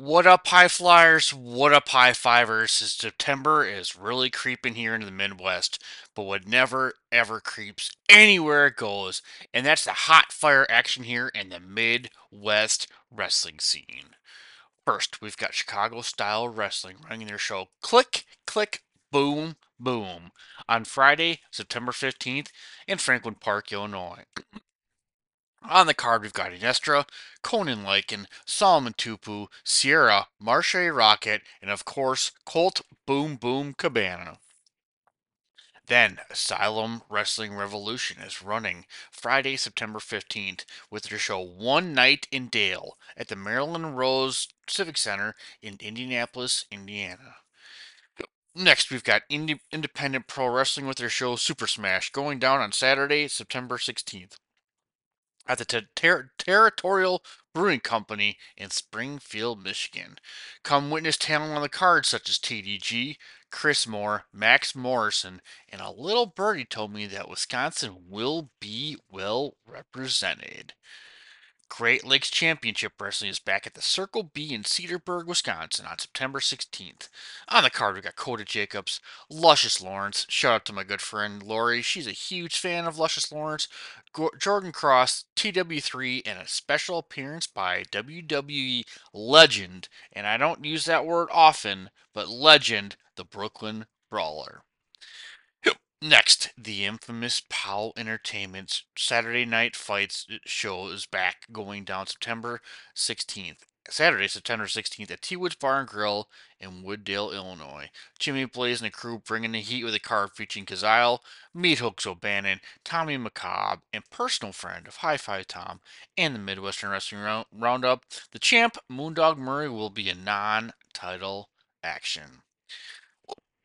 What up, high flyers? What up, high fivers? September is really creeping here into the Midwest, but what never ever creeps anywhere it goes, and that's the hot fire action here in the Midwest wrestling scene. First, we've got Chicago Style Wrestling running their show Click, Click, Boom, Boom on Friday, September 15th in Franklin Park, Illinois. On the card, we've got Inestra, Conan Lycan, Solomon Tupu, Sierra, Marche Rockett, and of course, Colt Boom Boom Cabana. Then, Asylum Wrestling Revolution is running Friday, September 15th with their show One Night in Dale at the Marilyn Rose Civic Center in Indianapolis, Indiana. Next, we've got Independent Pro Wrestling with their show Super Smash going down on Saturday, September 16th at the ter- Territorial Brewing Company in Springfield, Michigan. Come witness talent on the card such as TDG, Chris Moore, Max Morrison, and a little birdie told me that Wisconsin will be well represented. Great Lakes Championship Wrestling is back at the Circle B in Cedarburg, Wisconsin on September 16th. On the card, we got Coda Jacobs, Luscious Lawrence. Shout out to my good friend Lori. She's a huge fan of Luscious Lawrence. Jordan Cross, TW3, and a special appearance by WWE legend, and I don't use that word often, but legend, the Brooklyn Brawler. Next, the infamous POWW Entertainment's Saturday Night Fights show is back going down September 16th. Saturday, September 16th at T Woods Bar and Grill in Wood Dale, Illinois. Jimmy Blaze and the crew bringing the heat with a card featuring Kazile, Meat Hooks O'Bannon, Tommy McCobb, and personal friend of High Five Tom and the Midwestern Wrestling Roundup. The champ, Moondog Murray, will be a non title action.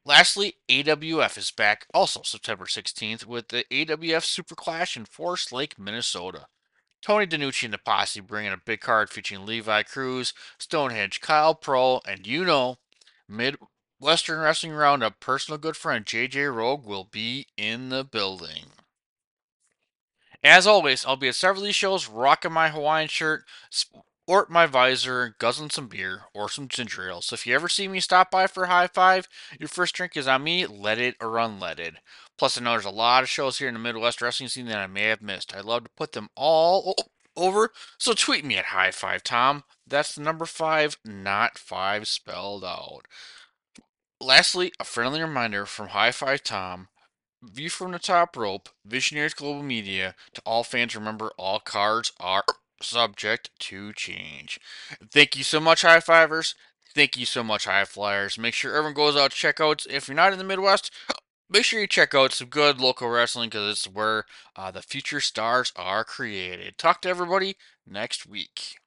Lastly, AWF is back also September 16th with the AWF Super Clash in Forest Lake, Minnesota. Tony DiNucci and the posse bringing a big card featuring Levi Cruz, Stonehenge, Kyle Pro, and you know, Midwestern Wrestling Roundup personal good friend JJ Rogue will be in the building. As always, I'll be at several of these shows rocking my Hawaiian shirt, sport my visor, guzzling some beer or some ginger ale. So if you ever see me stop by for a high five, your first drink is on me, it or unlet it. Plus, I know there's a lot of shows here in the Midwest wrestling scene that I may have missed. I'd love to put them all over, so tweet me at High Five Tom. That's the number five, not five spelled out. Lastly, a friendly reminder from High Five Tom View from the top rope, Visionaries Global Media. To all fans, remember all cards are subject to change. Thank you so much, high fivers. Thank you so much, high flyers. Make sure everyone goes out check out. If you're not in the Midwest, make sure you check out some good local wrestling because it's where uh, the future stars are created. Talk to everybody next week.